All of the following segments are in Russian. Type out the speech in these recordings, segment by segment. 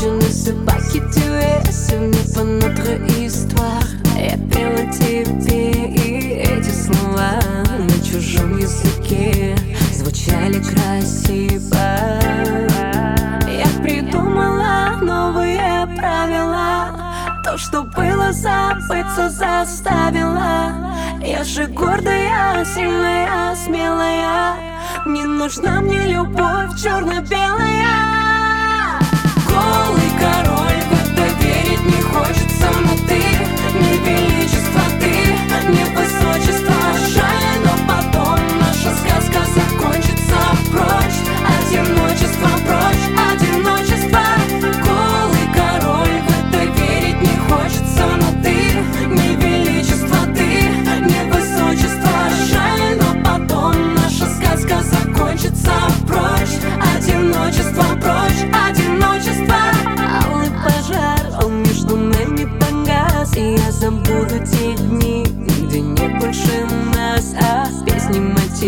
je ne sais pas qui tu es, ce n'est pas notre histoire. Я пела тебе, и эти слова на чужом языке звучали красиво. Я придумала новые правила, то, что было забыться, заставила. Я же гордая, сильная, смелая. Не нужна мне любовь черно-белая.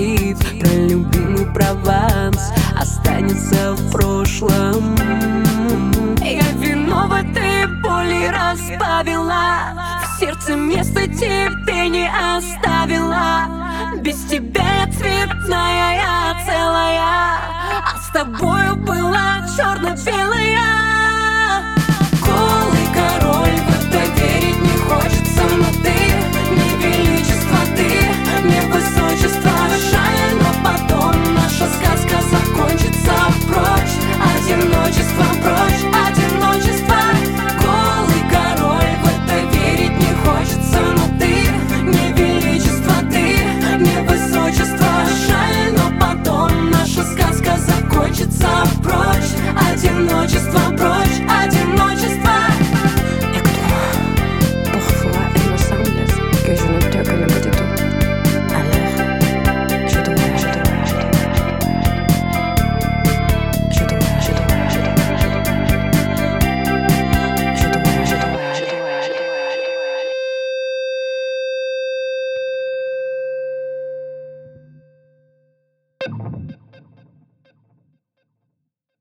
Мотив про любимый Прованс Останется в прошлом. Я вино в этой боли разбавила В сердце место тебе не оставила. Без тебя я цветная, я целая А с тобою была черно-белая хочется прочь, одиночество прочь, одиночество. you